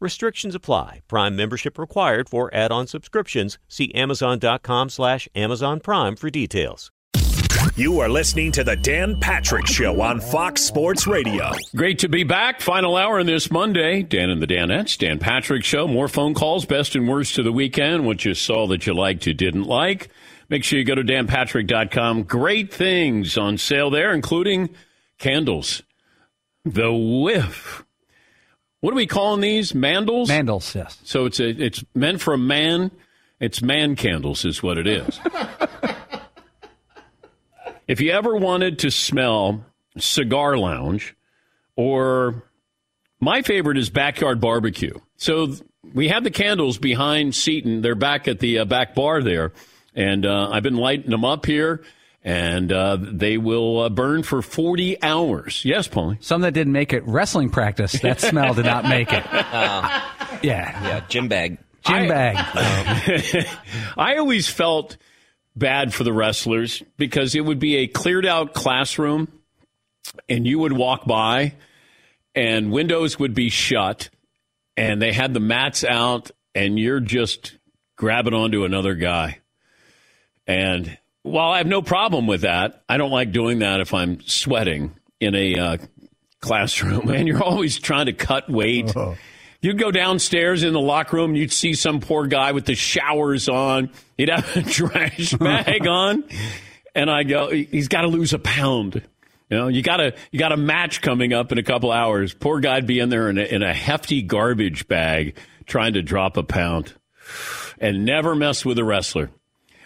Restrictions apply. Prime membership required for add-on subscriptions. See Amazon.com slash Amazon Prime for details. You are listening to the Dan Patrick Show on Fox Sports Radio. Great to be back. Final hour on this Monday. Dan and the Danettes, Dan Patrick Show. More phone calls, best and worst of the weekend. What you saw that you liked, you didn't like. Make sure you go to danpatrick.com. Great things on sale there, including candles. The whiff. What are we calling these? Mandals? Mandals, yes. So it's a, it's meant for a man. It's man candles, is what it is. if you ever wanted to smell cigar lounge, or my favorite is backyard barbecue. So we have the candles behind Seaton. They're back at the uh, back bar there, and uh, I've been lighting them up here. And uh, they will uh, burn for 40 hours. Yes, Paulie? Some that didn't make it wrestling practice, that smell did not make it. Uh, Yeah. yeah, gym bag. Gym I- bag. I always felt bad for the wrestlers because it would be a cleared out classroom and you would walk by and windows would be shut and they had the mats out and you're just grabbing onto another guy. And while I have no problem with that, I don't like doing that if I'm sweating in a uh, classroom and you're always trying to cut weight. You'd go downstairs in the locker room, you'd see some poor guy with the showers on. He'd have a trash bag on. And I go, he's got to lose a pound. You know, you got a you got a match coming up in a couple hours. Poor guy'd be in there in a, in a hefty garbage bag trying to drop a pound. And never mess with a wrestler.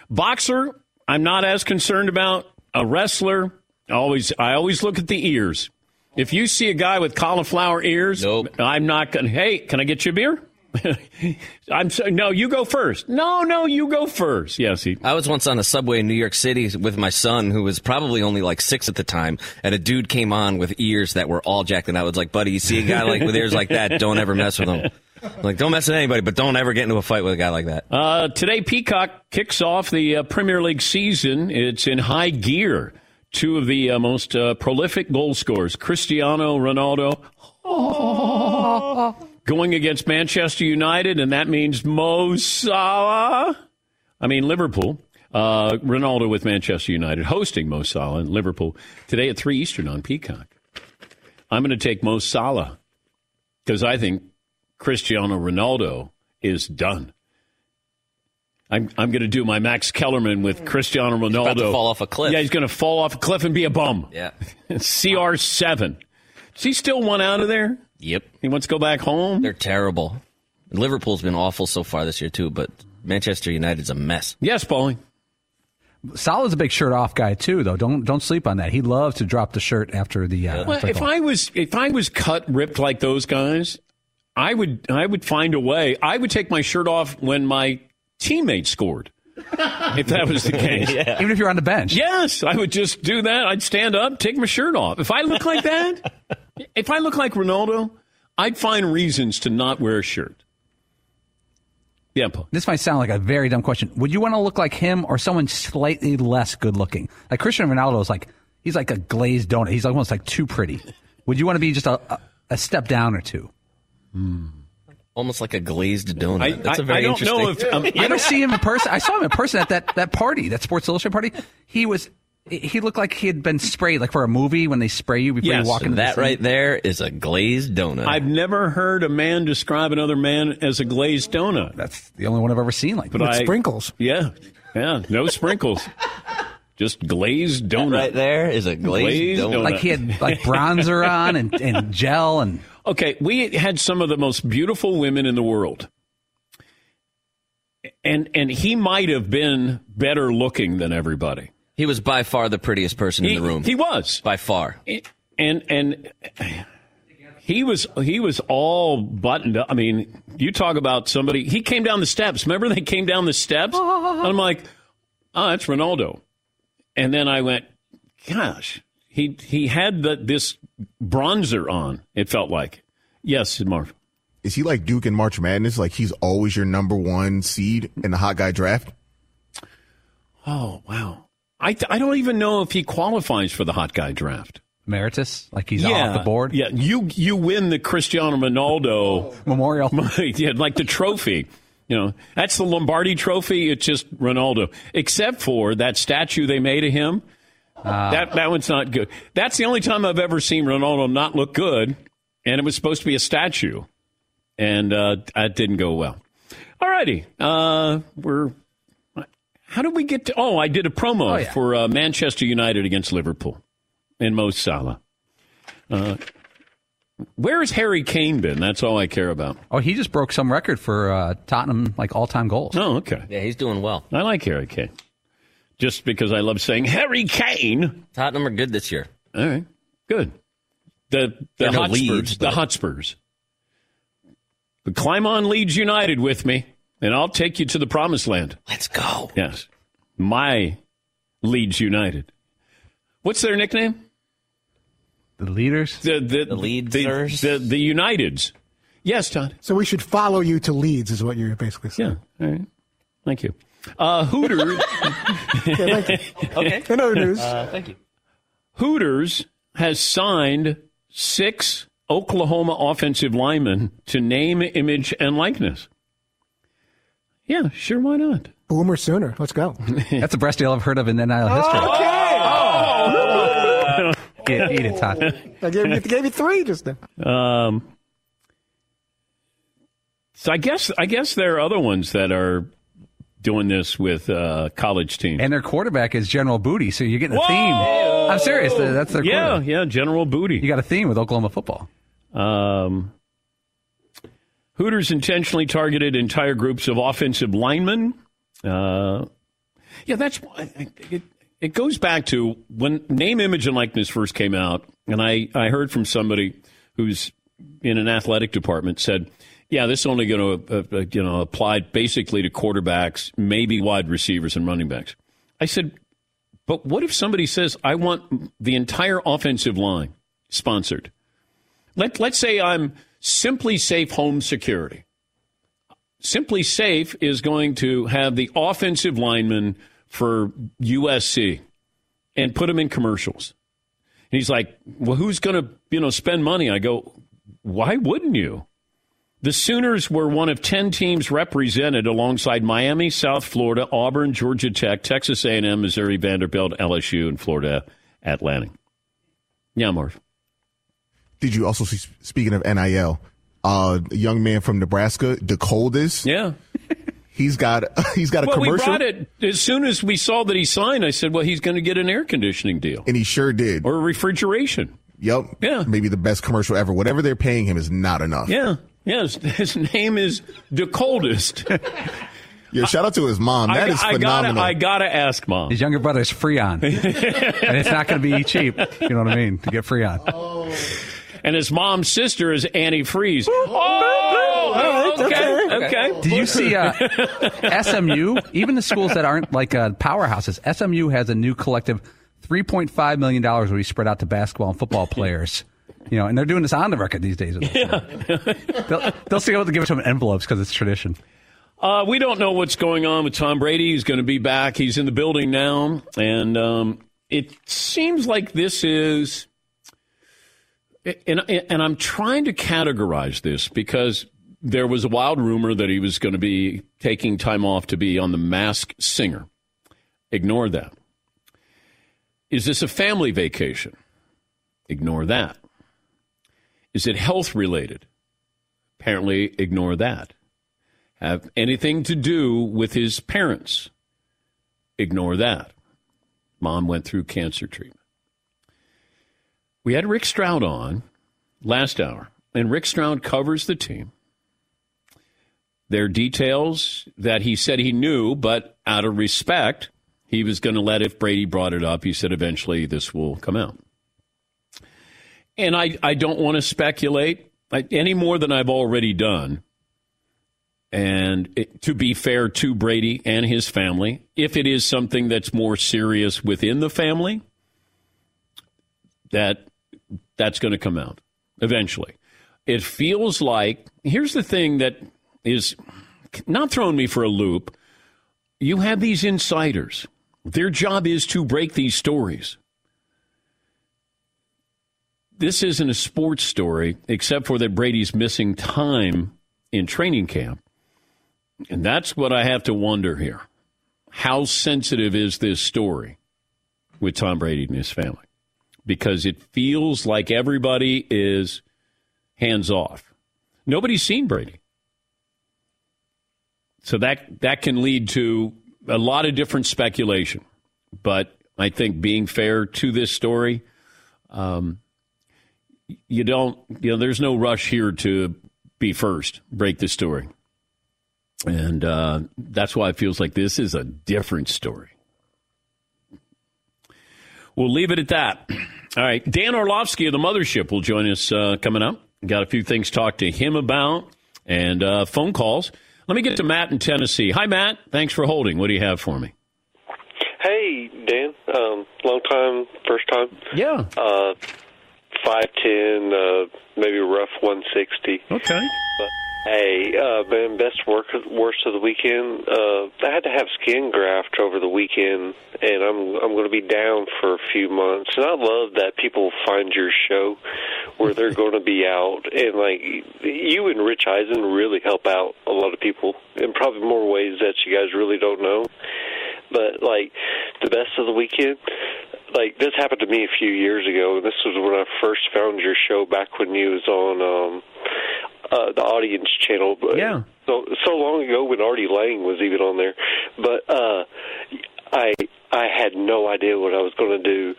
Boxer, I'm not as concerned about. A wrestler, always I always look at the ears. If you see a guy with cauliflower ears, Nope. I'm not going. Hey, can I get you a beer? I'm so, no. You go first. No, no, you go first. Yes, he. I was once on a subway in New York City with my son, who was probably only like six at the time, and a dude came on with ears that were all jacked, and I was like, "Buddy, you see a guy like with ears like that? Don't ever mess with him. Like, don't mess with anybody, but don't ever get into a fight with a guy like that." Uh, today, Peacock kicks off the uh, Premier League season. It's in high gear. Two of the uh, most uh, prolific goal scorers, Cristiano Ronaldo, going against Manchester United, and that means Mo Salah. I mean Liverpool. Uh, Ronaldo with Manchester United hosting Mo Salah in Liverpool today at three Eastern on Peacock. I'm going to take Mo Salah because I think Cristiano Ronaldo is done. I'm, I'm going to do my Max Kellerman with Cristiano Ronaldo. about to fall off a cliff. Yeah, he's going to fall off a cliff and be a bum. Yeah. CR7. Is he still one out of there? Yep. He wants to go back home? They're terrible. Liverpool's been awful so far this year too, but Manchester United's a mess. Yes, Paulie. Salah's a big shirt off guy too, though. Don't don't sleep on that. He loves to drop the shirt after the. Uh, Well, after if goal. I was if I was cut ripped like those guys, I would I would find a way. I would take my shirt off when my teammate scored. if that was the case. even if you're on the bench, Yes, I would just do that. I'd stand up, take my shirt off. If I look like that, if I look like Ronaldo, I'd find reasons to not wear a shirt. Yeah, Paul. This might sound like a very dumb question. Would you want to look like him or someone slightly less good looking? Like Cristiano Ronaldo is like he's like a glazed donut. He's almost like too pretty. Would you want to be just a, a, a step down or two? Almost like a glazed donut. I, That's a I- very I don't interesting. know if um, You I ever don't- see him in person? I saw him in person at that, that party, that Sports Illustrated party. He was he looked like he had been sprayed, like for a movie when they spray you before Yes, you walk into that the right there is a glazed donut. I've never heard a man describe another man as a glazed donut. That's the only one I've ever seen like But that. I, sprinkles. Yeah, yeah, no sprinkles. Just glazed donut. right there is a glazed, Glazed donut. donut. Like he had like bronzer on and, and gel and Okay, we had some of the most beautiful women in the world. And and he might have been better looking than everybody. He was by far the prettiest person He, in the room. he was. by far. And and he was he was all buttoned up. I mean, you talk about somebody he came down the steps. Remember they came down the steps? I'm like, "Oh, that's Ronaldo." And then I went, "Gosh, he he had the, this bronzer on. It felt like." Yes, Marv. Is he like Duke in March Madness? Like he's always your number one seed in the hot guy draft? Oh, wow. I, I don't even know if he qualifies for the hot guy draft. emeritus, like he's off the board. Yeah, you you win the Cristiano Ronaldo Memorial. yeah, like the trophy. You know, that's the Lombardi trophy. It's just Ronaldo, except for that statue they made of him. That that one's not good. That's the only time I've ever seen Ronaldo not look good, and it was supposed to be a statue, and uh, that didn't go well. All righty, uh, we're. How did we get to? Oh, I did a promo Oh, yeah. for uh, Manchester United against Liverpool, and Mo Salah. Uh, where has Harry Kane been? That's all I care about. Oh, he just broke some record for uh, Tottenham like all time goals. Oh, okay. Yeah, he's doing well. I like Harry Kane. Just because I love saying Harry Kane. Tottenham are good this year. All right. Good. The the They're no Hotspurs. Leeds, the Hotspurs. But climb on Leeds United with me, and I'll take you to the promised land. Let's go. Yes. My Leeds United. What's their nickname? The leaders. The the, The the, the, the Uniteds. Yes, Todd. So we should follow you to Leeds, is what you're basically saying. Yeah. All right. Thank you. Uh, Hooters. Yeah, thank you. Okay. In other news, Uh, thank you. Hooters has signed six Oklahoma offensive linemen to name, image, and likeness. Yeah, sure, why not? Boomer sooner. Let's go. That's the best deal I've heard of in NIL history. Eat, eat it, Todd. I gave you, gave you three just now. Um, so I guess I guess there are other ones that are doing this with uh, college teams. And their quarterback is General Booty, so you're getting a theme. I'm serious. That's their yeah, yeah, General Booty. You got a theme with Oklahoma football. Um, Hooters intentionally targeted entire groups of offensive linemen. Uh, yeah, that's it, it goes back to when name, image, and likeness first came out, and I, I heard from somebody who's in an athletic department said, "Yeah, this is only going to uh, uh, you know apply basically to quarterbacks, maybe wide receivers and running backs." I said, "But what if somebody says I want the entire offensive line sponsored?" Let, let's say I'm SimpliSafe Home Security. SimpliSafe is going to have the offensive lineman for USC and put them in commercials. And he's like, "Well, who's going to, you know, spend money?" I go, "Why wouldn't you?" The Sooners were one of 10 teams represented alongside Miami, South Florida, Auburn, Georgia Tech, Texas A&M, Missouri, Vanderbilt, LSU, and Florida Atlantic. Yeah, Marv. Did you also see, speaking of NIL, uh, a young man from Nebraska, the coldest, Yeah. he's got, he's got a Well, we commercial brought it as soon as we saw that he signed. I said, "Well, he's going to get an air conditioning deal and he sure did. or refrigeration. Yep. Yeah. Maybe the best commercial ever. Whatever they're paying him is not enough. Yeah, yes. His name is the coldest. Yeah, shout out to his mom. That I, is I gotta, phenomenal. I gotta ask mom. His younger brother's Freon. and it's not going to be cheap. You know what I mean? To get Freon. And his mom's sister is Annie Freeze. Oh, okay, okay. Did you see uh, SMU? Even the schools that aren't like uh, powerhouses, SMU has a new collective $3.5 million will be spread out to basketball and football players You know, and they're doing this on the record these days. Yeah. they'll, they'll still be able to give it to them in envelopes because it's tradition. Uh, we don't know what's going on with Tom Brady. He's going to be back. He's in the building now, and um, it seems like this is. And, and I'm trying to categorize this because there was a wild rumor that he was going to be taking time off to be on the Masked Singer. Ignore that. Is this a family vacation? Ignore that. Is it health related? Apparently, ignore that. Have anything to do with his parents? Ignore that. Mom went through cancer treatment. We had Rick Stroud on last hour, and Rick Stroud covers the team. There are details that he said he knew, but out of respect, he was going to let if Brady brought it up. He said eventually this will come out. And I, I don't want to speculate any more than I've already done. And it, to be fair to Brady and his family, if it is something that's more serious within the family, that that's going to come out eventually. It feels like here's the thing that is not throwing me for a loop. You have these insiders. Their job is to break these stories this isn't a sports story, except for that Brady's missing time in training camp. And that's what I have to wonder here. How sensitive is this story with Tom Brady and his family? Because it feels like everybody is hands off. Nobody's seen Brady. So that that can lead to a lot of different speculation. But I think being fair to this story, um, you don't, you know, there's no rush here to be first, break the story. And uh, that's why it feels like this is a different story. We'll leave it at that. All right. Dan Orlovsky of the Mothership will join us uh, coming up. Got a few things to talk to him about and uh, phone calls. Let me get to Matt in Tennessee. Hi, Matt. Thanks for holding. What do you have for me? Hey, Dan. Um, long time, first time. Yeah. Uh, five ten, uh, maybe rough one sixty. Okay. But hey, uh, man, best work worst of the weekend. Uh, I had to have skin graft over the weekend, and I'm I'm going to be down for a few months. And I love that people find your show where they're going to be out, and like you and Rich Eisen really help out a lot of people in probably more ways that you guys really don't know. But like the best of the weekend, like this happened to me a few years ago. This was when I first found your show back when you was on um uh the audience channel. Yeah. So so long ago when Artie Lange was even on there. But uh I I had no idea what I was going to do.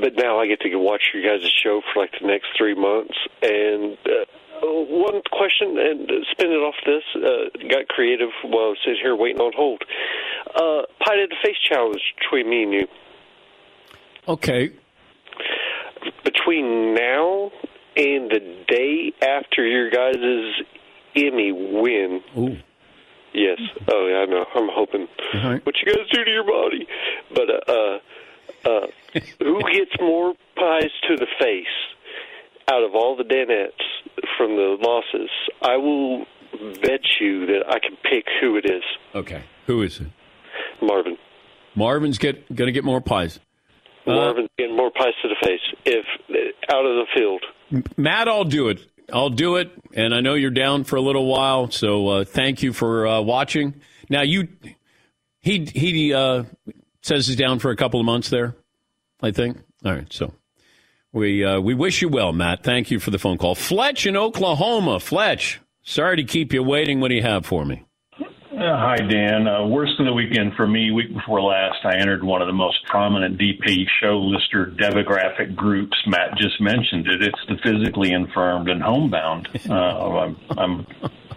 But now I get to watch your guys' show for like the next three months, and uh, one question and spin it off this uh, got creative while I was sitting here waiting on hold. Uh, pie to the face challenge between me and you. Okay. Between now and the day after your guys' Emmy win. Ooh. Yes. Oh, yeah, I know. I'm hoping. Right. What you guys do to your body. But, uh, uh, uh, who gets more pies to the face out of all the Danettes from the losses? I will bet you that I can pick who it is. Okay. Who is it? Marvin. Marvin's get going to get more pies. Marvin's Uh, Marvin's getting more pies to the face if out of the field. Matt, I'll do it. I'll do it, and I know you're down for a little while, so uh, thank you for uh, watching. Now you, he he uh, says he's down for a couple of months there. I think. All right, so we uh, we wish you well, Matt. Thank you for the phone call. Fletch in Oklahoma. Fletch, sorry to keep you waiting. What do you have for me? Uh, hi, Dan. Uh, worst of the weekend for me, week before last, I entered one of the most prominent DP show lister demographic groups. Matt just mentioned it. It's the physically infirmed and homebound. Uh, I'm, I'm,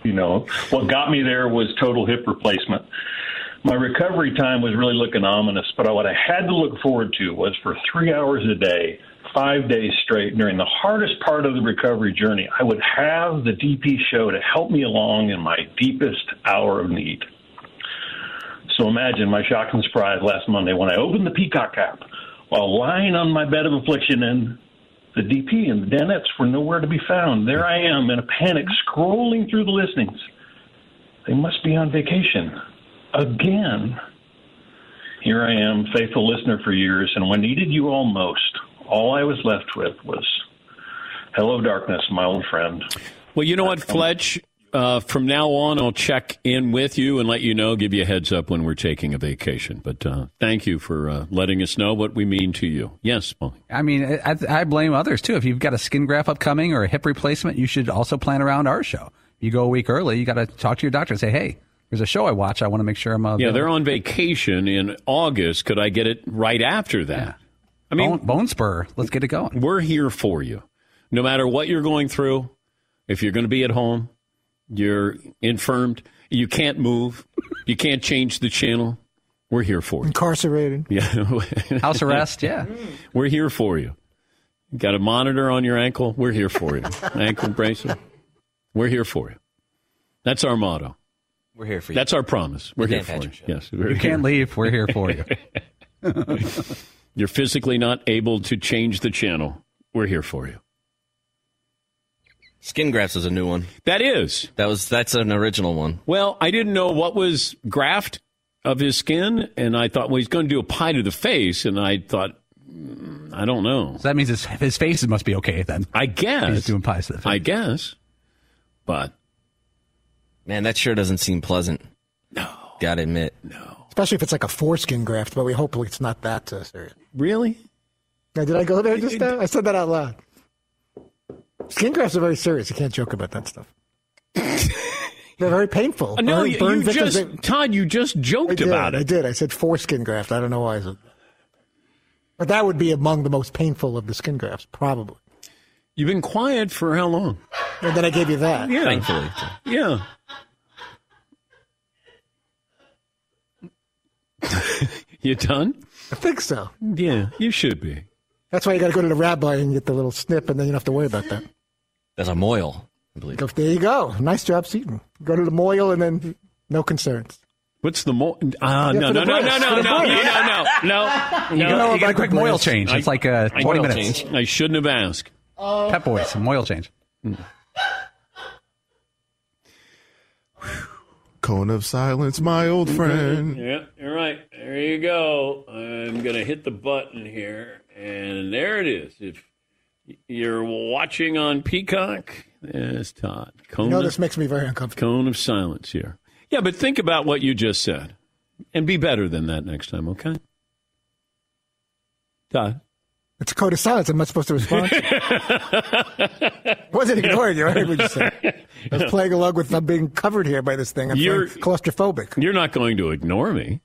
you know, what got me there was total hip replacement. My recovery time was really looking ominous, but what I had to look forward to was for three hours a day, five days straight during the hardest part of the recovery journey, I would have the DP show to help me along in my deepest hour of need. So imagine my shock and surprise last Monday when I opened the Peacock app while lying on my bed of affliction and The DP and the Danettes were nowhere to be found. There I am in a panic, scrolling through the listings. They must be on vacation. Again. Here I am, faithful listener for years, and when needed you all most, all I was left with was Hello, darkness, my old friend. Well, you know what, Fletch? Uh, from now on, I'll check in with you and let you know, give you a heads up when we're taking a vacation. But uh, thank you for uh, letting us know what we mean to you. Yes, Paulie. I mean, I, I blame others too. If you've got a skin graft upcoming or a hip replacement, you should also plan around our show. You go a week early, you got to talk to your doctor and say, "Hey, there's a show I watch. I want to make sure I'm." Uh, Yeah, they're on vacation in August. Could I get it right after that? I mean, bone, bone spur. Let's get it going. We're here for you. No matter what you're going through, if you're going to be at home, you're infirmed, you can't move, you can't change the channel, we're here for you. Incarcerated. Yeah. House arrest, yeah. Mm. We're here for you. Got a monitor on your ankle? We're here for you. ankle bracelet? We're here for you. That's our motto. We're here for you. That's our promise. We're The here Dan for you. Show. Yes. we're You here. can't leave. We're here for you. You're physically not able to change the channel. We're here for you. Skin grafts is a new one. That is. That was that's an original one. Well, I didn't know what was graft of his skin, and I thought, well, he's going to do a pie to the face, and I thought, mm, I don't know. So that means his, his faces must be okay then. I guess He's doing pies to the face. I guess, but Man, that sure doesn't seem pleasant. No. Gotta admit. Especially if it's like a foreskin graft, but we hope it's not that uh, serious. really, Now, did I go there just now? I said that out loud. Skin grafts are very serious. You can't joke about that stuff. They're very painful. no, Burn- you, burn you victims- just Todd, you just joked did. about it. I did. I said foreskin graft. I don't know why I said But that would be among the most painful of the skin grafts, probably. You've been quiet for how long? And then I gave you that. Yeah, Thankfully. yeah. you done? I think so. Yeah, you should be. That's why you got to go to the rabbi and get the little snip, and then you don't have to worry about that. That's a moil, I believe. Go, there you go. Nice job, Seaton. Go to the moil, and then no concerns. What's the mo? Ah, Yeah, no, for no, the no, no, no, no, no, no, no, no, You no. get, know get a quick the oil change. It's like uh, 20 minutes. change. I shouldn't have asked. Pep Boys, some oil change. Cone of silence, my old mm-hmm. friend. Yeah, you're right. There you go. I'm going to hit the button here, and there it is. If you're watching on Peacock, there's Todd. Cone, You know, of, this makes me very uncomfortable. cone of silence here. Yeah, but think about what you just said, and be better than that next time, okay? Todd. It's a code of silence. I'm not supposed to respond. I wasn't ignoring you. I heard what you said. I was playing along with I'm being covered here by this thing. I'm You're- claustrophobic. You're not going to ignore me.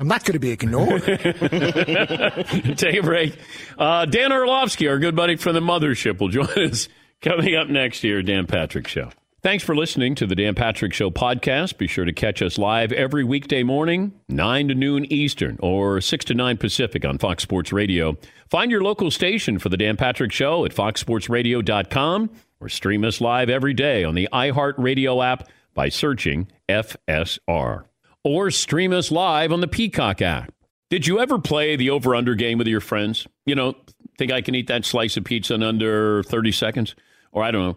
I'm not going to be ignored. Take a break. Uh, Dan Orlovsky, our good buddy from the mothership, will join us coming up next here, Dan Patrick Show. Thanks for listening to the Dan Patrick Show podcast. Be sure to catch us live every weekday morning, 9 to noon Eastern or 6 to 9 Pacific on Fox Sports Radio. Find your local station for the Dan Patrick Show at foxsportsradio.com or stream us live every day on the iHeartRadio app by searching FSR. Or stream us live on the Peacock app. Did you ever play the over under game with your friends? You know, think I can eat that slice of pizza in under 30 seconds? Or I don't know,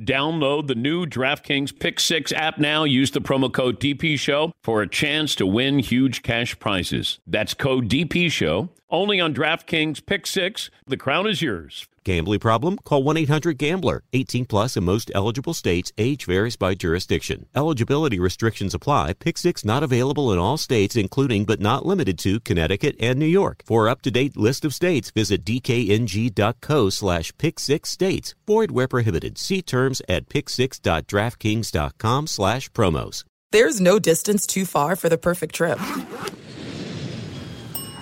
Download the new DraftKings Pick 6 app now. Use the promo code DP Show for a chance to win huge cash prizes. That's code DP Show only on DraftKings Pick 6. The crown is yours. Gambling problem? Call 1 800 Gambler. 18 plus in most eligible states. Age varies by jurisdiction. Eligibility restrictions apply. Pick six not available in all states, including but not limited to Connecticut and New York. For up to date list of states, visit dkng.co slash pick six states. Void where prohibited. See terms at pick6.draftkings.com slash promos. There's no distance too far for the perfect trip.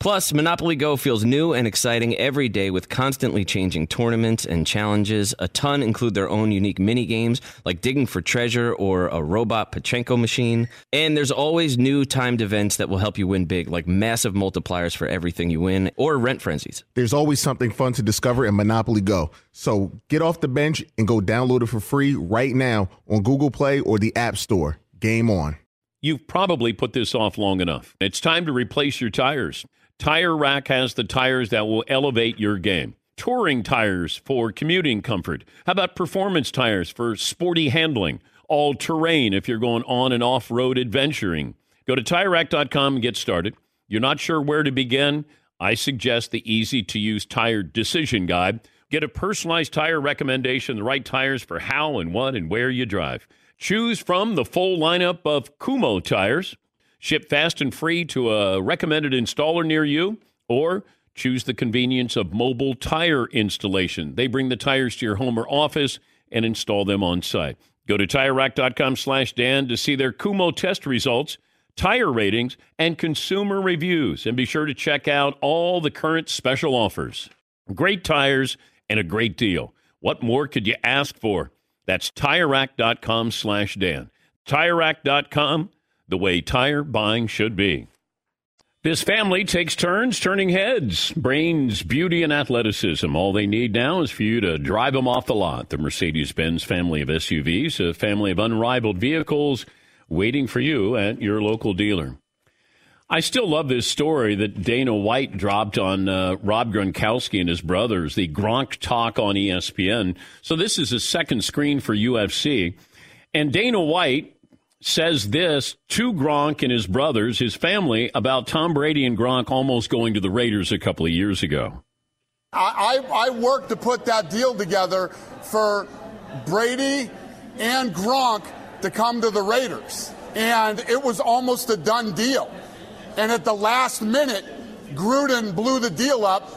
Plus, Monopoly Go feels new and exciting every day with constantly changing tournaments and challenges. A ton include their own unique mini games like digging for treasure or a robot Pachinko machine. And there's always new timed events that will help you win big, like massive multipliers for everything you win or rent frenzies. There's always something fun to discover in Monopoly Go. So get off the bench and go download it for free right now on Google Play or the App Store. Game on. You've probably put this off long enough. It's time to replace your tires. Tire Rack has the tires that will elevate your game. Touring tires for commuting comfort. How about performance tires for sporty handling? All terrain if you're going on and off road adventuring. Go to tirerack.com and get started. You're not sure where to begin? I suggest the easy to use tire decision guide. Get a personalized tire recommendation, the right tires for how and what and where you drive. Choose from the full lineup of Kumho tires. Ship fast and free to a recommended installer near you, or choose the convenience of mobile tire installation. They bring the tires to your home or office and install them on site. Go to TireRack.com slash Dan to see their Kumho test results, tire ratings, and consumer reviews. And be sure to check out all the current special offers. Great tires and a great deal. What more could you ask for? That's TireRack.com slash Dan. TireRack.com, the way tire buying should be. This family takes turns turning heads. Brains, beauty, and athleticism. All they need now is for you to drive them off the lot. The Mercedes Benz family of SUVs, a family of unrivaled vehicles waiting for you at your local dealer. I still love this story that Dana White dropped on uh, Rob Gronkowski and his brothers, the Gronk talk on ESPN. So this is a second screen for UFC. And Dana White says this to Gronk and his brothers, his family, about Tom Brady and Gronk almost going to the Raiders a couple of years ago. I, I, I worked to put that deal together for Brady and Gronk to come to the Raiders. And it was almost a done deal. And at the last minute, Gruden blew the deal up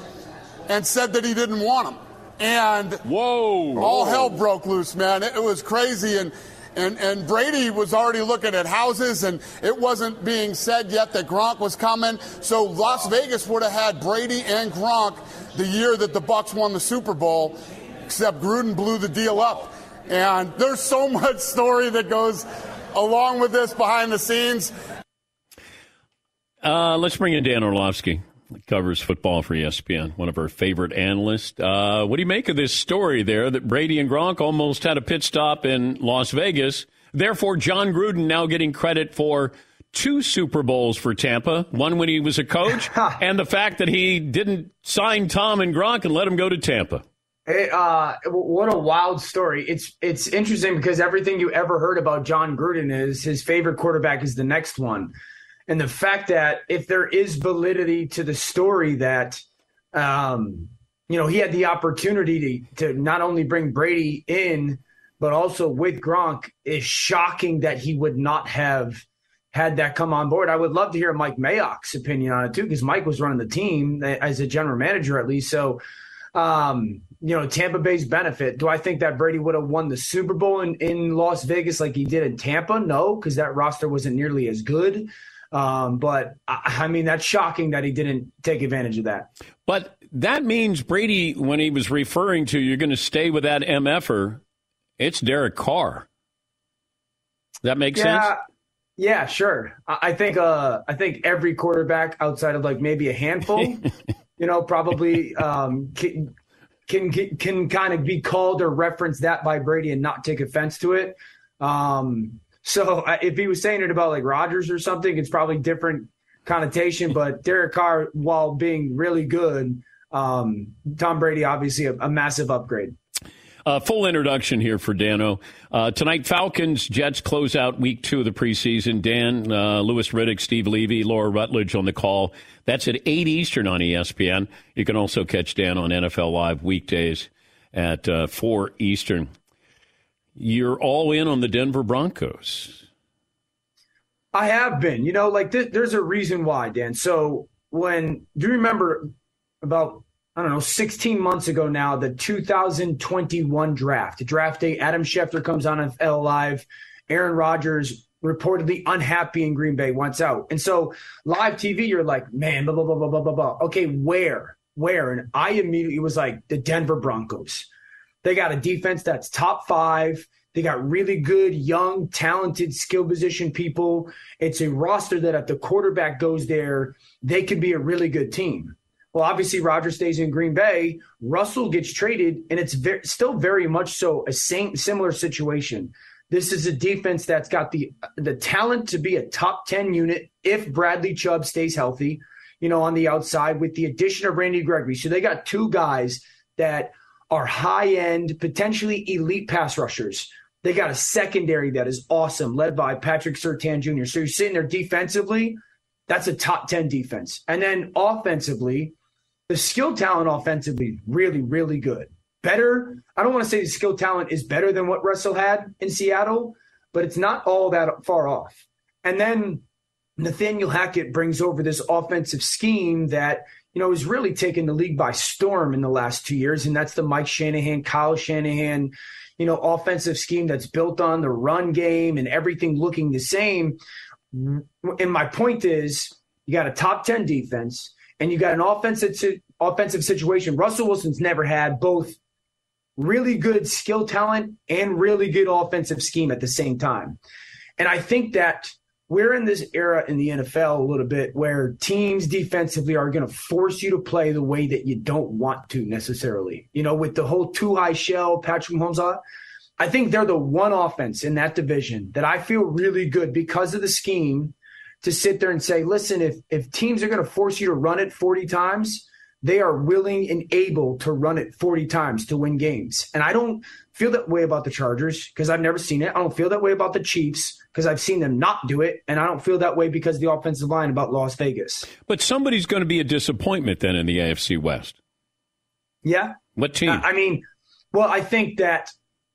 and said that he didn't want him. And whoa, all hell broke loose, man. It, it was crazy. And, and, and Brady was already looking at houses, and it wasn't being said yet that Gronk was coming. So Las Vegas would have had Brady and Gronk the year that the Bucs won the Super Bowl, except Gruden blew the deal up. And there's so much story that goes along with this behind the scenes. Uh, let's bring in Dan Orlovsky. Covers football for ESPN, one of our favorite analysts. Uh, what do you make of this story there that Brady and Gronk almost had a pit stop in Las Vegas? Therefore, Jon Gruden now getting credit for two Super Bowls for Tampa, one when he was a coach, and the fact that he didn't sign Tom and Gronk and let him go to Tampa. It, uh, what a wild story! It's it's interesting because everything you ever heard about Jon Gruden is his favorite quarterback is the next one, and the fact that if there is validity to the story that, um, you know, he had the opportunity to to not only bring Brady in, but also with Gronk is shocking that he would not have had that come on board. I would love to hear Mike Mayock's opinion on it too, because Mike was running the team as a general manager at least. So um, you know, Tampa Bay's benefit. Do I think that Brady would have won the Super Bowl in, in Las Vegas like he did in Tampa? No, because that roster wasn't nearly as good. Um, but I, I mean, that's shocking that he didn't take advantage of that. But that means Brady, when he was referring to you're going to stay with that MFer, it's Derek Carr. That makes yeah, sense. Yeah, sure. I think uh, I think every quarterback outside of like maybe a handful, you know, probably um, can, can can kind of be called or referenced that by Brady and not take offense to it. Um, so if he was saying it about like Rodgers or something, it's probably different connotation. But Derek Carr, while being really good, um, Tom Brady obviously a, a massive upgrade. Uh, full introduction here for Dano. Uh, tonight, Falcons, Jets close out week two of the preseason. Dan, uh, Louis Riddick, Steve Levy, Laura Rutledge on the call. That's at 8 Eastern on ESPN. You can also catch Dan on NFL Live weekdays at uh, 4 Eastern. You're all in on the Denver Broncos. I have been. You know, like th- there's a reason why, Dan. So when do you remember about I don't know 16 months ago now the 2021 draft, draft day? Adam Schefter comes on NFL Live. Aaron Rodgers reportedly unhappy in Green Bay wants out, and so live TV, you're like, man, blah blah blah blah blah blah blah. Okay, where, where? And I immediately was like, the Denver Broncos. They got a defense that's top five. They got really good, young, talented, skill position people. It's a roster that if the quarterback goes there, they could be a really good team. Well, obviously, Rodgers stays in Green Bay. Russell gets traded, and it's ve- still very much so a same similar situation. This is a defense that's got the the talent to be a top ten unit if Bradley Chubb stays healthy. You know, on the outside with the addition of Randy Gregory, so they got two guys that are high end, potentially elite pass rushers. They got a secondary that is awesome, led by Patrick Surtain Jr. So you're sitting there defensively, that's a top 10 defense. And then offensively, the skill talent offensively, really, really good. Better, I don't want to say the skill talent is better than what Russell had in Seattle, but it's not all that far off. And then Nathaniel Hackett brings over this offensive scheme that you know, has really taken the league by storm in the last two years, and that's the Mike Shanahan, Kyle Shanahan, you know, offensive scheme that's built on the run game and everything looking the same. And my point is, you got a top ten defense, and you got an offensive offensive situation. Russell Wilson's never had both really good skill talent and really good offensive scheme at the same time, and I think that we're in this era in the NFL a little bit where teams defensively are going to force you to play the way that you don't want to necessarily. You know, with the whole two high shell, Patrick Mahomes, uh, I think they're the one offense in that division that I feel really good because of the scheme to sit there and say, listen, if if teams are going to force you to run it 40 times, they are willing and able to run it 40 times to win games. And I don't feel that way about the Chargers because I've never seen it. I don't feel that way about the Chiefs because I've seen them not do it. And I don't feel that way because the offensive line about Las Vegas. But somebody's going to be a disappointment then in the AFC West. Yeah. What team? I mean, well, I think that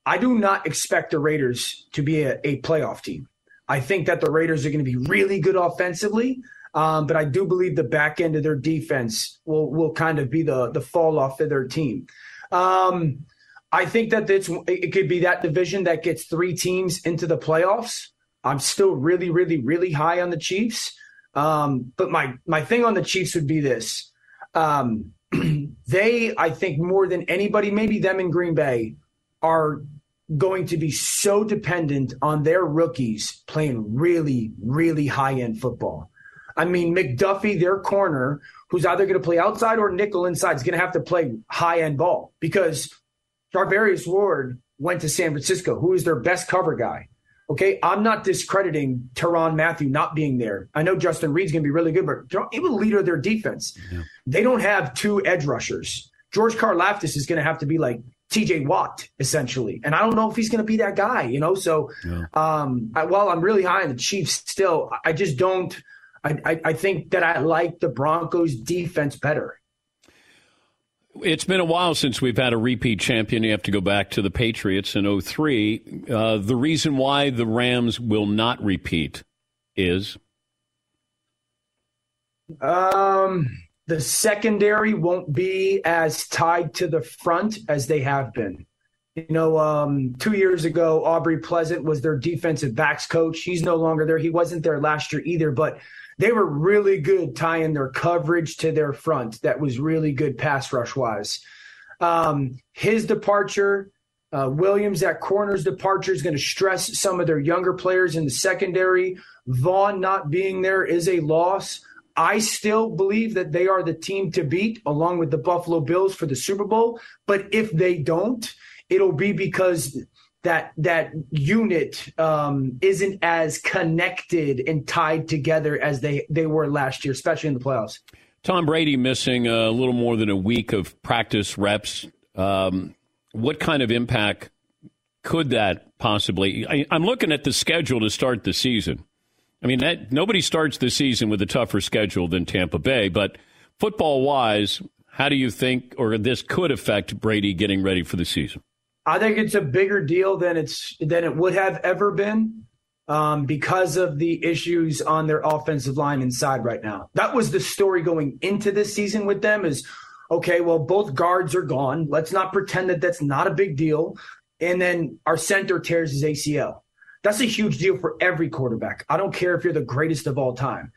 I do not expect the Raiders to be a, a playoff team. I think that the Raiders are going to be really good offensively. Um, but I do believe the back end of their defense will will kind of be the the fall off of their team. Um, I think that it's it could be that division that gets three teams into the playoffs. I'm still really, really, really high on the Chiefs. Um, but my my thing on the Chiefs would be this: um, they, I think, more than anybody, maybe them in Green Bay, are going to be so dependent on their rookies playing really, really high end football. I mean, McDuffie, their corner, who's either going to play outside or nickel inside, is going to have to play high end ball because Charvarius Ward went to San Francisco, who is their best cover guy. Okay, I'm not discrediting Tyrann Mathieu not being there. I know Justin Reid's going to be really good, but he was the leader of their defense. Yeah. They don't have two edge rushers. George Karlaftis is going to have to be like TJ Watt, essentially. And I don't know if he's going to be that guy, you know? So yeah. um, I, while I'm really high on the Chiefs still, I just don't – I, I, I think that I like the Broncos defense better. It's been a while since we've had a repeat champion. You have to go back to the Patriots in 03. Uh, the reason why the Rams will not repeat is? Um, the secondary won't be as tied to the front as they have been. You know, um, two years ago, Aubrey Pleasant was their defensive backs coach. He's no longer there. He wasn't there last year either, but they were really good tying their coverage to their front. That was really good pass rush wise. Um, his departure, uh, Williams at corner's departure is going to stress some of their younger players in the secondary. Von not being there is a loss. I still believe that they are the team to beat along with the Buffalo Bills for the Super Bowl. But if they don't, it'll be because that that unit um, isn't as connected and tied together as they they were last year, especially in the playoffs. Tom Brady missing a little more than a week of practice reps. Um, what kind of impact could that possibly? I, I'm looking at the schedule to start the season. I mean, that, nobody starts the season with a tougher schedule than Tampa Bay, but football wise, how do you think, or this could affect Brady getting ready for the season? I think it's a bigger deal than it's than it would have ever been um, because of the issues on their offensive line inside right now. That was the story going into this season with them. Is okay. Well, both guards are gone. Let's not pretend that that's not a big deal. And then our center tears his ACL. That's a huge deal for every quarterback. I don't care if you're the greatest of all time.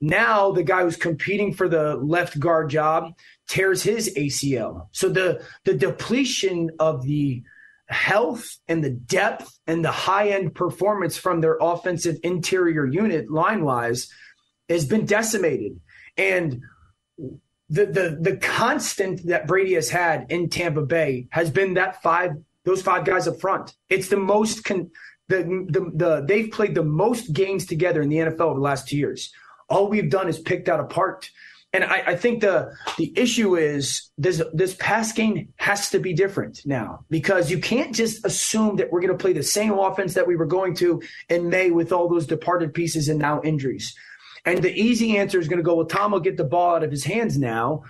Now the guy who's competing for the left guard job tears his ACL. So the the depletion of the health and the depth and the high end performance from their offensive interior unit line wise has been decimated. And the the the constant that Brady has had in Tampa Bay has been that five those five guys up front. It's the most con- the, the, the they've played the most games together in the NFL over the last two years. All we've done is picked out a part. And I, I, think the the issue is this this pass game has to be different now because you can't just assume that we're going to play the same offense that we were going to in May with all those departed pieces and now injuries. And the easy answer is going to go, well, Tom will get the ball out of his hands now.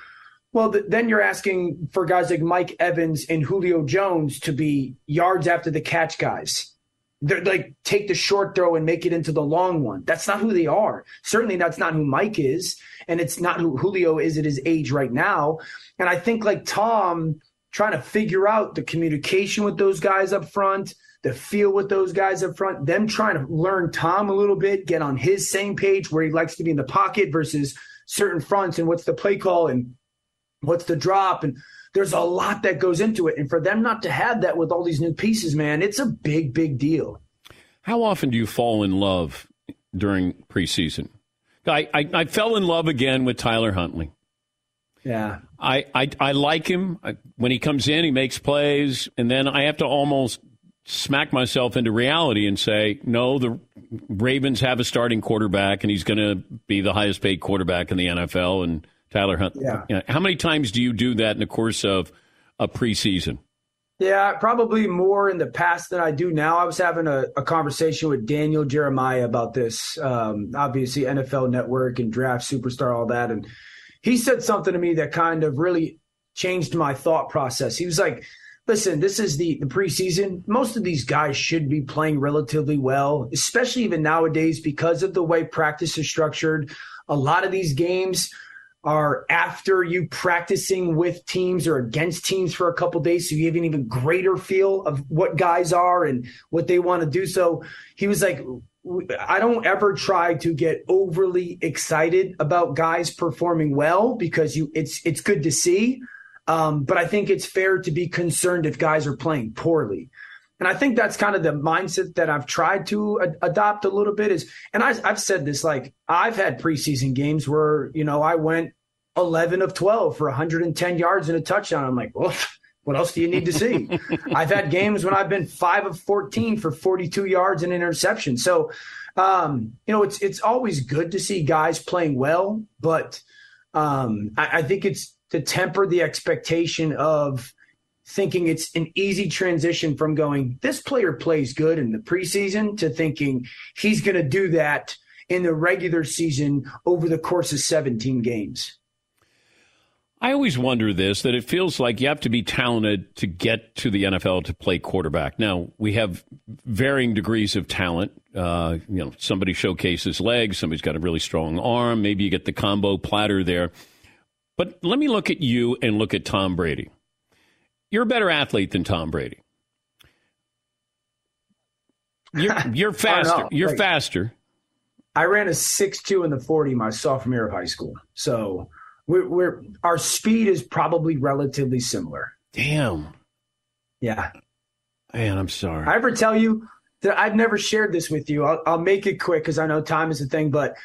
Well, th- then you're asking for guys like Mike Evans and Julio Jones to be yards after the catch guys they're like take the short throw and make it into the long one. That's not who they are. Certainly that's not who Mike is, and it's not who Julio is at his age right now. And I think like Tom trying to figure out the communication with those guys up front, the feel with those guys up front, them trying to learn Tom a little bit, get on his same page where he likes to be in the pocket versus certain fronts and what's the play call and what's the drop and there's a lot that goes into it. And for them not to have that with all these new pieces, man, it's a big, big deal. How often do you fall in love during preseason? I, I, I fell in love again with Tyler Huntley. Yeah. I, I, I like him. When he comes in, he makes plays, and then I have to almost smack myself into reality and say, no, the Ravens have a starting quarterback, and he's going to be the highest paid quarterback in the NFL. And Tyler Hunt. Yeah. yeah. How many times do you do that in the course of a preseason? Yeah, probably more in the past than I do now. I was having a, a conversation with Daniel Jeremiah about this, um, obviously NFL Network and Draft Superstar, all that, and he said something to me that kind of really changed my thought process. He was like, "Listen, this is the the preseason. Most of these guys should be playing relatively well, especially even nowadays because of the way practice is structured. A lot of these games." Are after you practicing with teams or against teams for a couple days so you have an even greater feel of what guys are and what they want to do. So he was like I don't ever try to get overly excited about guys performing well because you it's it's good to see um, but I think it's fair to be concerned if guys are playing poorly. And I think that's kind of the mindset that I've tried to adopt a little bit is, and I, I've said this, like I've had preseason games where, you know, I went 11 of 12 for 110 yards and a touchdown. I'm like, well, what else do you need to see? I've had games when I've been five of 14 for 42 yards and interception. So, um, you know, it's, it's always good to see guys playing well, but um, I, I think it's to temper the expectation of, thinking it's an easy transition from going, this player plays good in the preseason to thinking he's going to do that in the regular season over the course of 17 games. I always wonder this that it feels like you have to be talented to get to the NFL to play quarterback. Now, we have varying degrees of talent. Uh, you know, somebody showcases legs, somebody's got a really strong arm, maybe you get the combo platter there. But let me look at you and look at Tom Brady. You're a better athlete than Tom Brady. You're, you're faster. know. You're Like- faster. I ran a six two in the forty my sophomore year of high school. So we're, we're our speed is probably relatively similar. Damn. Yeah. Man, I'm sorry. I ever tell you that I've never shared this with you. I'll, I'll make it quick because I know time is a thing. But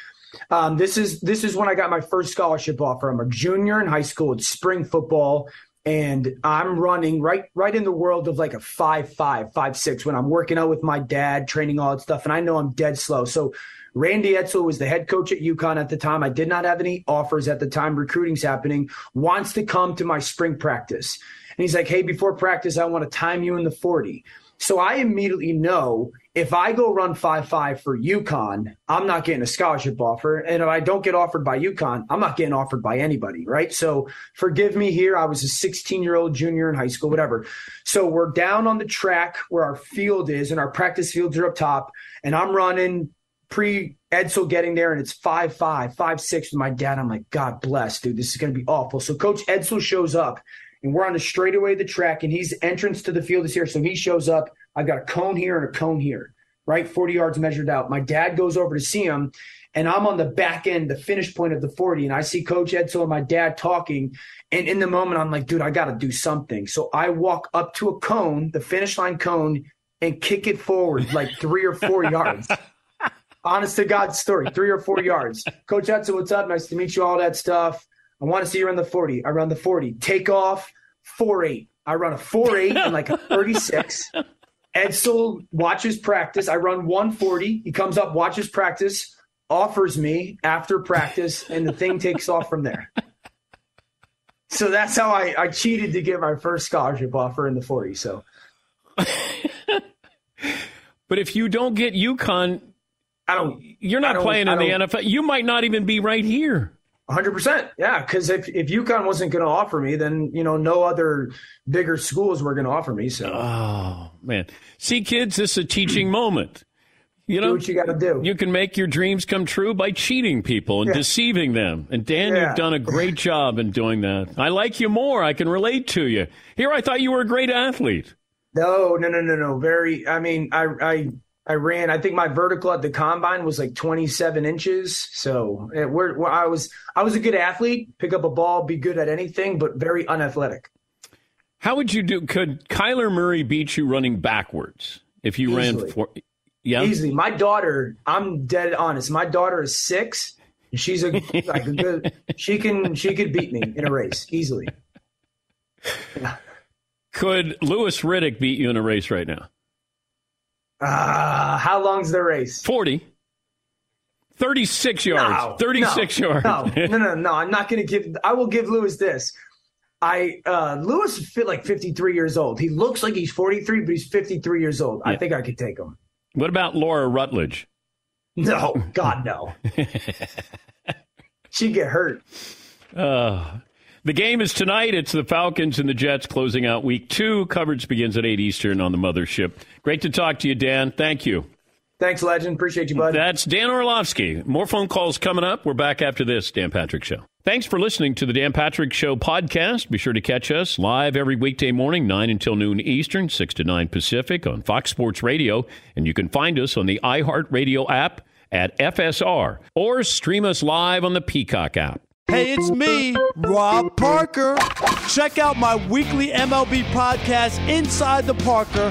um, this is this is when I got my first scholarship offer. I'm a junior in high school. It's spring football, and I'm running right right in the world of like a five five five six when I'm working out with my dad, training all that stuff, and I know I'm dead slow. So. Randy Edsall was the head coach at UConn at the time. I did not have any offers at the time. Recruiting's happening. Wants to come to my spring practice. And he's like, hey, before practice, I want to time you in the 40. So I immediately know if I go run 5 5 for UConn, I'm not getting a scholarship offer. And if I don't get offered by UConn, I'm not getting offered by anybody, right? So forgive me here. I was a 16 year old junior in high school, whatever. So we're down on the track where our field is, and our practice fields are up top. And I'm running pre Edsall getting there, and it's 5 5, 5 6 with my dad. I'm like, God bless, dude. This is going to be awful. So Coach Edsall shows up and we're on the straightaway of the track, and he's entrance to the field is here. So he shows up. I've got a cone here and a cone here, right? 40 yards measured out. My dad goes over to see him, and I'm on the back end, the finish point of the 40, and I see Coach Edsall and my dad talking. And in the moment, I'm like, dude, I got to do something. So I walk up to a cone, the finish line cone, and kick it forward like three or four yards. Honest to God story, three or four yards. Coach Edsall, what's up? Nice to meet you, all that stuff. I want to see you run the 40. I run the 40. Take off, 4 8. I run a 4 8 and like a 36. Edsall watches practice. I run 140. He comes up, watches practice, offers me after practice, and the thing takes off from there. So that's how I, I cheated to get my first scholarship offer in the 40. So But if you don't get UConn, I don't. You're not don't- playing in the NFL. You might not even be right here. 100%. Yeah. Because if, if UConn wasn't going to offer me, then, you know, no other bigger schools were going to offer me. So Oh man, see, kids, this is a teaching moment. You know what you got to do. You can make your dreams come true by cheating people and Yeah. deceiving them. And Dan, Yeah. you've done a great job in doing that. I like you more. I can relate to you. Here, I thought you were a great athlete. No, no, no, no, no. Very. I mean, I, I, I ran. I think my vertical at the combine was like 27 inches. So it, we're, we're- I was, I was a good athlete. Pick up a ball, be good at anything, but very unathletic. How would you do? Could Kyler Murray beat you running backwards if you ran for? Yeah, Easily. My daughter. I'm dead honest. My daughter is six. And she's a like a good. She can. She could beat me in a race easily. Could Louis Riddick beat you in a race right now? Uh, how long's the race? 40. 36 yards. No, 36 no, yards. No, no, no, no. I'm not going to give. I will give Louis this. I uh Louis is fit like 53 years old. He looks like he's 43, but he's 53 years old. I think I could take him. What about Laura Rutledge? No, God no. She'd get hurt. Uh, the game is tonight. It's the Falcons and the Jets closing out week two. Coverage begins at 8 Eastern on the mothership. Great to talk to you, Dan. Thank you. Thanks, legend. Appreciate you, bud. That's Dan Orlovsky. More phone calls coming up. We're back after this Dan Patrick Show. Thanks for listening to the Dan Patrick Show podcast. Be sure to catch us live every weekday morning, 9 until noon Eastern, 6 to 9 Pacific on Fox Sports Radio. And you can find us on the iHeartRadio app at FSR or stream us live on the Peacock app. Hey, it's me, Rob Parker. Check out my weekly MLB podcast, Inside the Parker,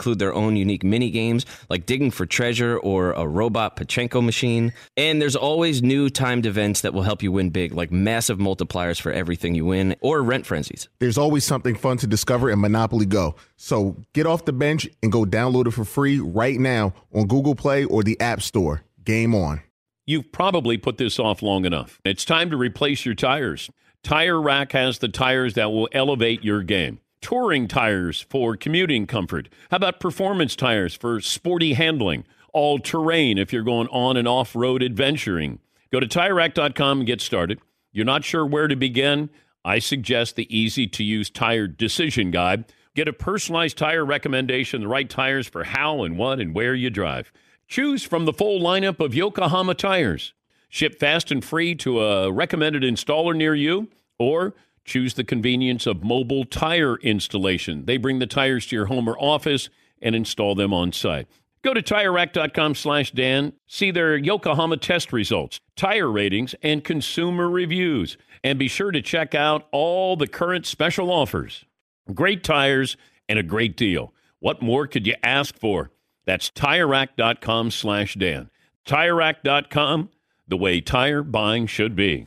include their own unique mini games like digging for treasure or a robot Pachinko machine. And there's always new timed events that will help you win big, like massive multipliers for everything you win or rent frenzies. There's always something fun to discover in Monopoly Go. So get off the bench and go download it for free right now on Google Play or the App Store. Game on. You've probably put this off long enough. It's time to replace your tires. Tire Rack has the tires that will elevate your game. Touring tires for commuting comfort. How about performance tires for sporty handling? All terrain if you're going on and off road adventuring. Go to tirerack.com and get started. You're not sure where to begin? I suggest the easy to use tire decision guide. Get a personalized tire recommendation, the right tires for how and what and where you drive. Choose from the full lineup of Yokohama tires. Ship fast and free to a recommended installer near you, or choose the convenience of mobile tire installation. They bring the tires to your home or office and install them on site. Go to TireRack.com slash Dan, see their Yokohama test results, tire ratings, and consumer reviews. And be sure to check out all the current special offers. Great tires and a great deal. What more could you ask for? That's TireRack.com slash Dan. TireRack.com, the way tire buying should be.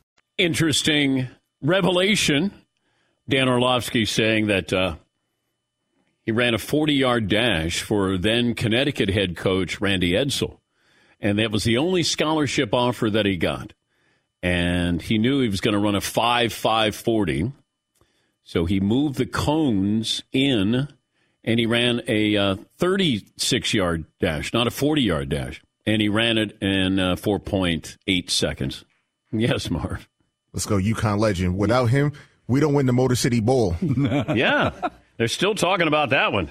Interesting revelation. Dan Orlovsky saying that uh, he ran a 40 yard dash for then Connecticut head coach Randy Edsall. And that was the only scholarship offer that he got. And he knew he was going to run a 5 5 40. So he moved the cones in and he ran a 36 yard dash, not a 40 yard dash. And he ran it in uh, 4.8 seconds. Yes, Marv. Let's go, UConn legend. Without him, we don't win the Motor City Bowl. yeah, they're still talking about that one.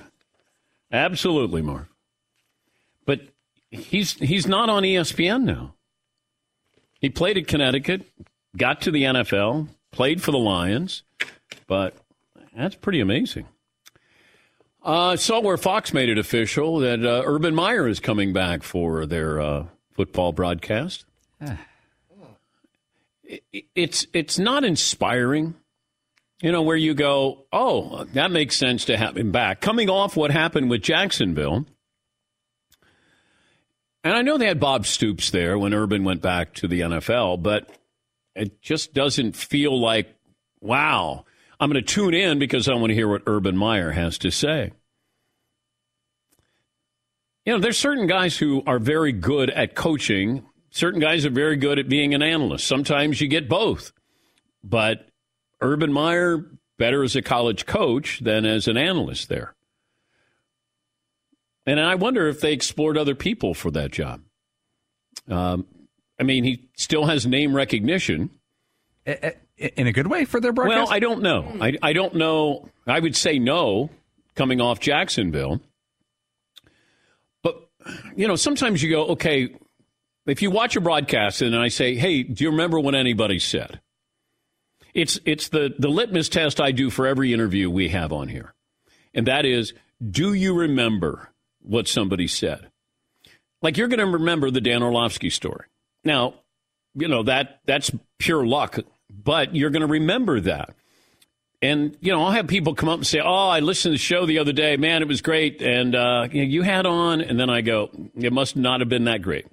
Absolutely, Marv. But he's he's not on ESPN now. He played at Connecticut, got to the NFL, played for the Lions, but that's pretty amazing. Uh, saw where Fox made it official that uh, Urban Meyer is coming back for their uh, football broadcast. It- it's it's not inspiring. You know, where you go, oh, that makes sense to have him back. Coming off what happened with Jacksonville. And I know they had Bob Stoops there when Urban went back to the NFL, but it just doesn't feel like, wow, I'm going to tune in because I want to hear what Urban Meyer has to say. You know, there's certain guys who are very good at coaching. Certain guys are very good at being an analyst. Sometimes you get both. But Urban Meyer, better as a college coach than as an analyst there. And I wonder if they explored other people for that job. Um, I mean, he still has name recognition. In a good way for their broadcast? Well, I don't know. I, I don't know. I would say no coming off Jacksonville. But, you know, sometimes you go, okay, if you watch a broadcast and I say, hey, do you remember what anybody said? It's, it's the, the litmus test I do for every interview we have on here. And that is, do you remember what somebody said? Like you're going to remember the Dan Orlovsky story. Now, you know that that's pure luck, but you're going to remember that. And you know, I'll have people come up and say, "Oh, I listened to the show the other day. Man, it was great." And uh, you, know, you had on, and then I go, "It must not have been that great."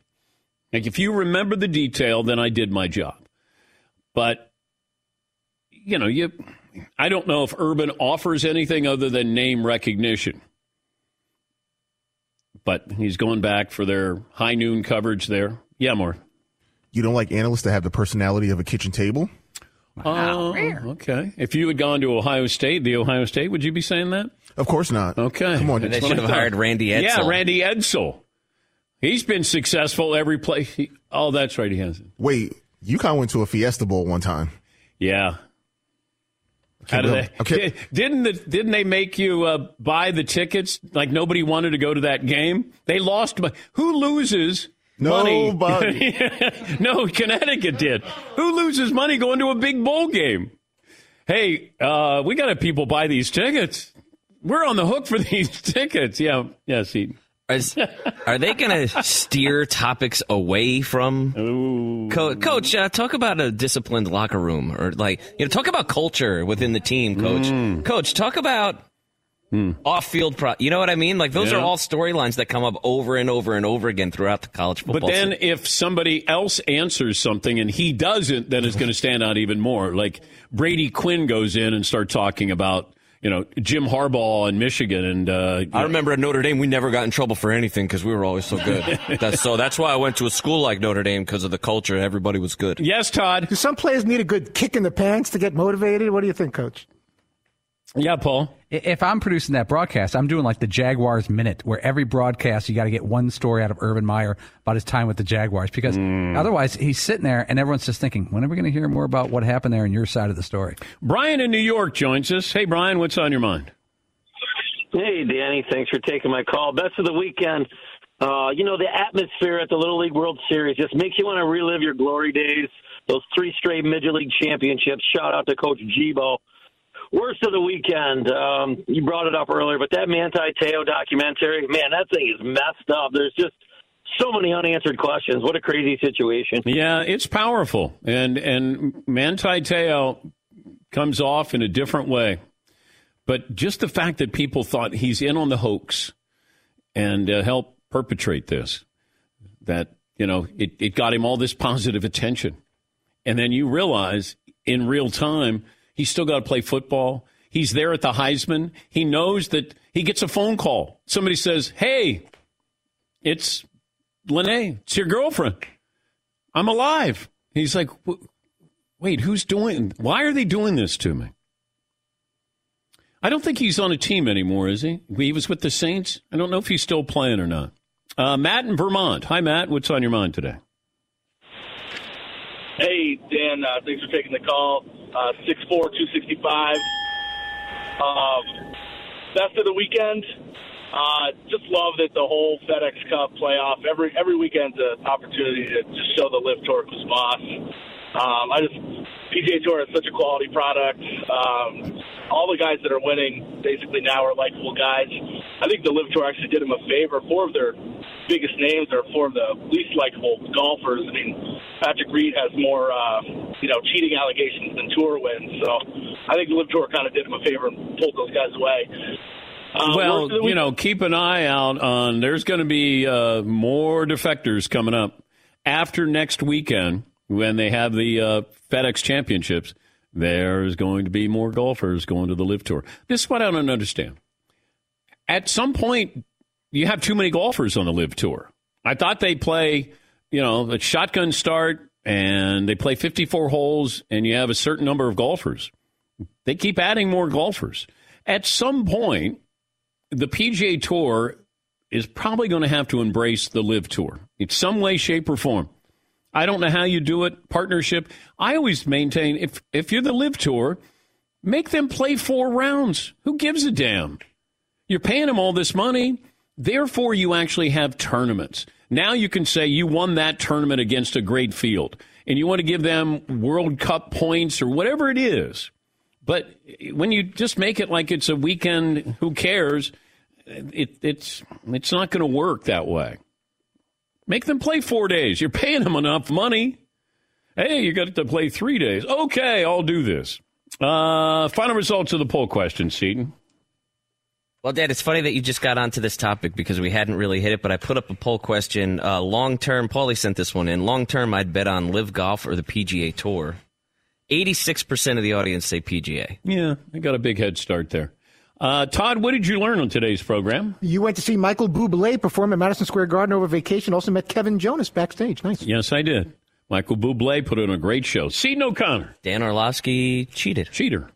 Like if you remember the detail, then I did my job. But you know, you I don't know if Urban offers anything other than name recognition. But he's going back for their high noon coverage there. Yeah, more. You don't like analysts to have the personality of a kitchen table? Oh, okay. If you had gone to Ohio State, the Ohio State, would you be saying that? Of course not. Okay. Come on. They That's should what have hired Randy Edsall. Yeah, Randy Edsall. He's been successful every place. He, oh, that's right. He hasn't. Wait, you kind of went to a Fiesta Bowl one time. Yeah. How did they, Okay. Di- Didn't the, didn't they make you uh, buy the tickets? Like nobody wanted to go to that game. They lost. Who loses money? Nobody. no, Connecticut did. Who loses money going to a big bowl game? Hey, uh, we got to people buy these tickets. We're on the hook for these tickets. Yeah, yeah. See, Is, are they going to steer topics away from Co- coach? Uh, talk about a disciplined locker room, or like you know, talk about culture within the team, coach. Mm. Coach, talk about off-field. Pro- you know what I mean? Like those Yeah. are all storylines that come up over and over and over again throughout the college football. But then, season. if somebody else answers something and he doesn't, then it's going to stand out even more. Like Brady Quinn goes in and start talking about, you know, Jim Harbaugh in Michigan, and uh, I remember at Notre Dame, we never got in trouble for anything because we were always so good. that's, so that's why I went to a school like Notre Dame because of the culture. Everybody was good. yes, Todd. Do some players need a good kick in the pants to get motivated? What do you think, Coach? Yeah, Paul. If I'm producing that broadcast, I'm doing like the Jaguars minute, where every broadcast you got to get one story out of Urban Meyer about his time with the Jaguars, because Hmm. otherwise he's sitting there and everyone's just thinking, when are we going to hear more about what happened there in your side of the story? Brian in New York joins us. Hey, Brian, what's on your mind? Hey, Danny. Thanks for taking my call. Best of the weekend. Uh, you know, the atmosphere at the Little League World Series just makes you want to relive your glory days. Those three straight Major League championships. Shout out to Coach Gibo. Worst of the weekend. Um, you brought it up earlier, but that Manti Te'o documentary, man, that thing is messed up. There's just so many unanswered questions. What a crazy situation. Yeah, it's powerful, and and Manti Te'o comes off in a different way. But just the fact that people thought he's in on the hoax and uh, helped perpetrate this, that you know, it, it got him all this positive attention, and then you realize in real time he's still got to play football. He's there at the Heisman. He knows that he gets a phone call. Somebody says, "Hey, it's Lennay. It's your girlfriend." I'm alive. He's like, wait, who's doing? Why are they doing this to me? I don't think he's on a team anymore, is he? He was with the Saints. I don't know if he's still playing or not. Uh, Matt in Vermont. Hi, Matt. What's on your mind today? Hey, Dan, uh, thanks for taking the call. Uh, 6'4", 265. Um, best of the weekend. Uh, just love that the whole FedEx Cup playoff, every every weekend's an opportunity to just show the LIV Tour boss. Um, I just, PGA Tour is such a quality product. Um, all the guys that are winning basically now are likable guys. I think the LIV Tour actually did them a favor. Four of their biggest names are four of the least likable golfers. I mean, Patrick Reed has more, uh, you know, cheating allegations than Tour wins. So I think the LIV Tour kind of did him a favor and pulled those guys away. Uh, well, worst of the you know, keep an eye out on. There's going to be uh, more defectors coming up after next weekend when they have the uh, FedEx Championships. There's going to be more golfers going to the LIV Tour. This is what I don't understand. At some point, you have too many golfers on the LIV Tour. I thought they play, you know, a shotgun start and they play 54 holes and you have a certain number of golfers. They keep adding more golfers. At some point, the PGA Tour is probably going to have to embrace the LIV Tour in some way, shape, or form. I don't know how you do it, partnership. I always maintain if if you're the LIV Tour, make them play four rounds. Who gives a damn? You're paying them all this money. Therefore, you actually have tournaments. Now you can say you won that tournament against a great field and you want to give them World Cup points or whatever it is. But when you just make it like it's a weekend, who cares? It, it's it's not going to work that way. Make them play four days. You're paying them enough money. Hey, you got to play three days. Okay, I'll do this. Uh, final results of the poll question, Seton. Well, Dad, it's funny that you just got onto this topic because we hadn't really hit it, but I put up a poll question. Uh, long term, Paulie sent this one in. Long term, I'd bet on LIV Golf or the PGA Tour. 86% of the audience say PGA. Yeah, I got a big head start there. Uh, Todd, what did you learn on today's program? You went to see Michael Bublé perform at Madison Square Garden over vacation. Also met Kevin Jonas backstage. Nice. Yes, I did. Michael Bublé put on a great show. Seton O'Connor. Dan Orlovsky cheated. Cheater.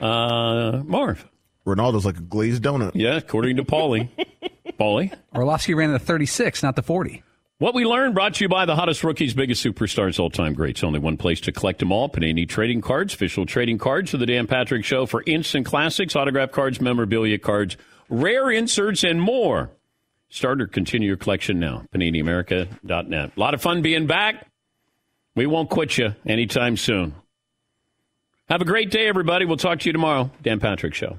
Uh, Marv. Ronaldo's like a glazed donut. Yeah, according to Paulie. Paulie. Orlovsky ran the 36, not the 40. What we learned brought to you by the hottest rookies, biggest superstars, all time greats. Only one place to collect them all. Panini Trading Cards, official trading cards of the Dan Patrick Show for instant classics, autograph cards, memorabilia cards, rare inserts, and more. Start or continue your collection now. PaniniAmerica.net. A lot of fun being back. We won't quit you anytime soon. Have a great day, everybody. We'll talk to you tomorrow. Dan Patrick Show.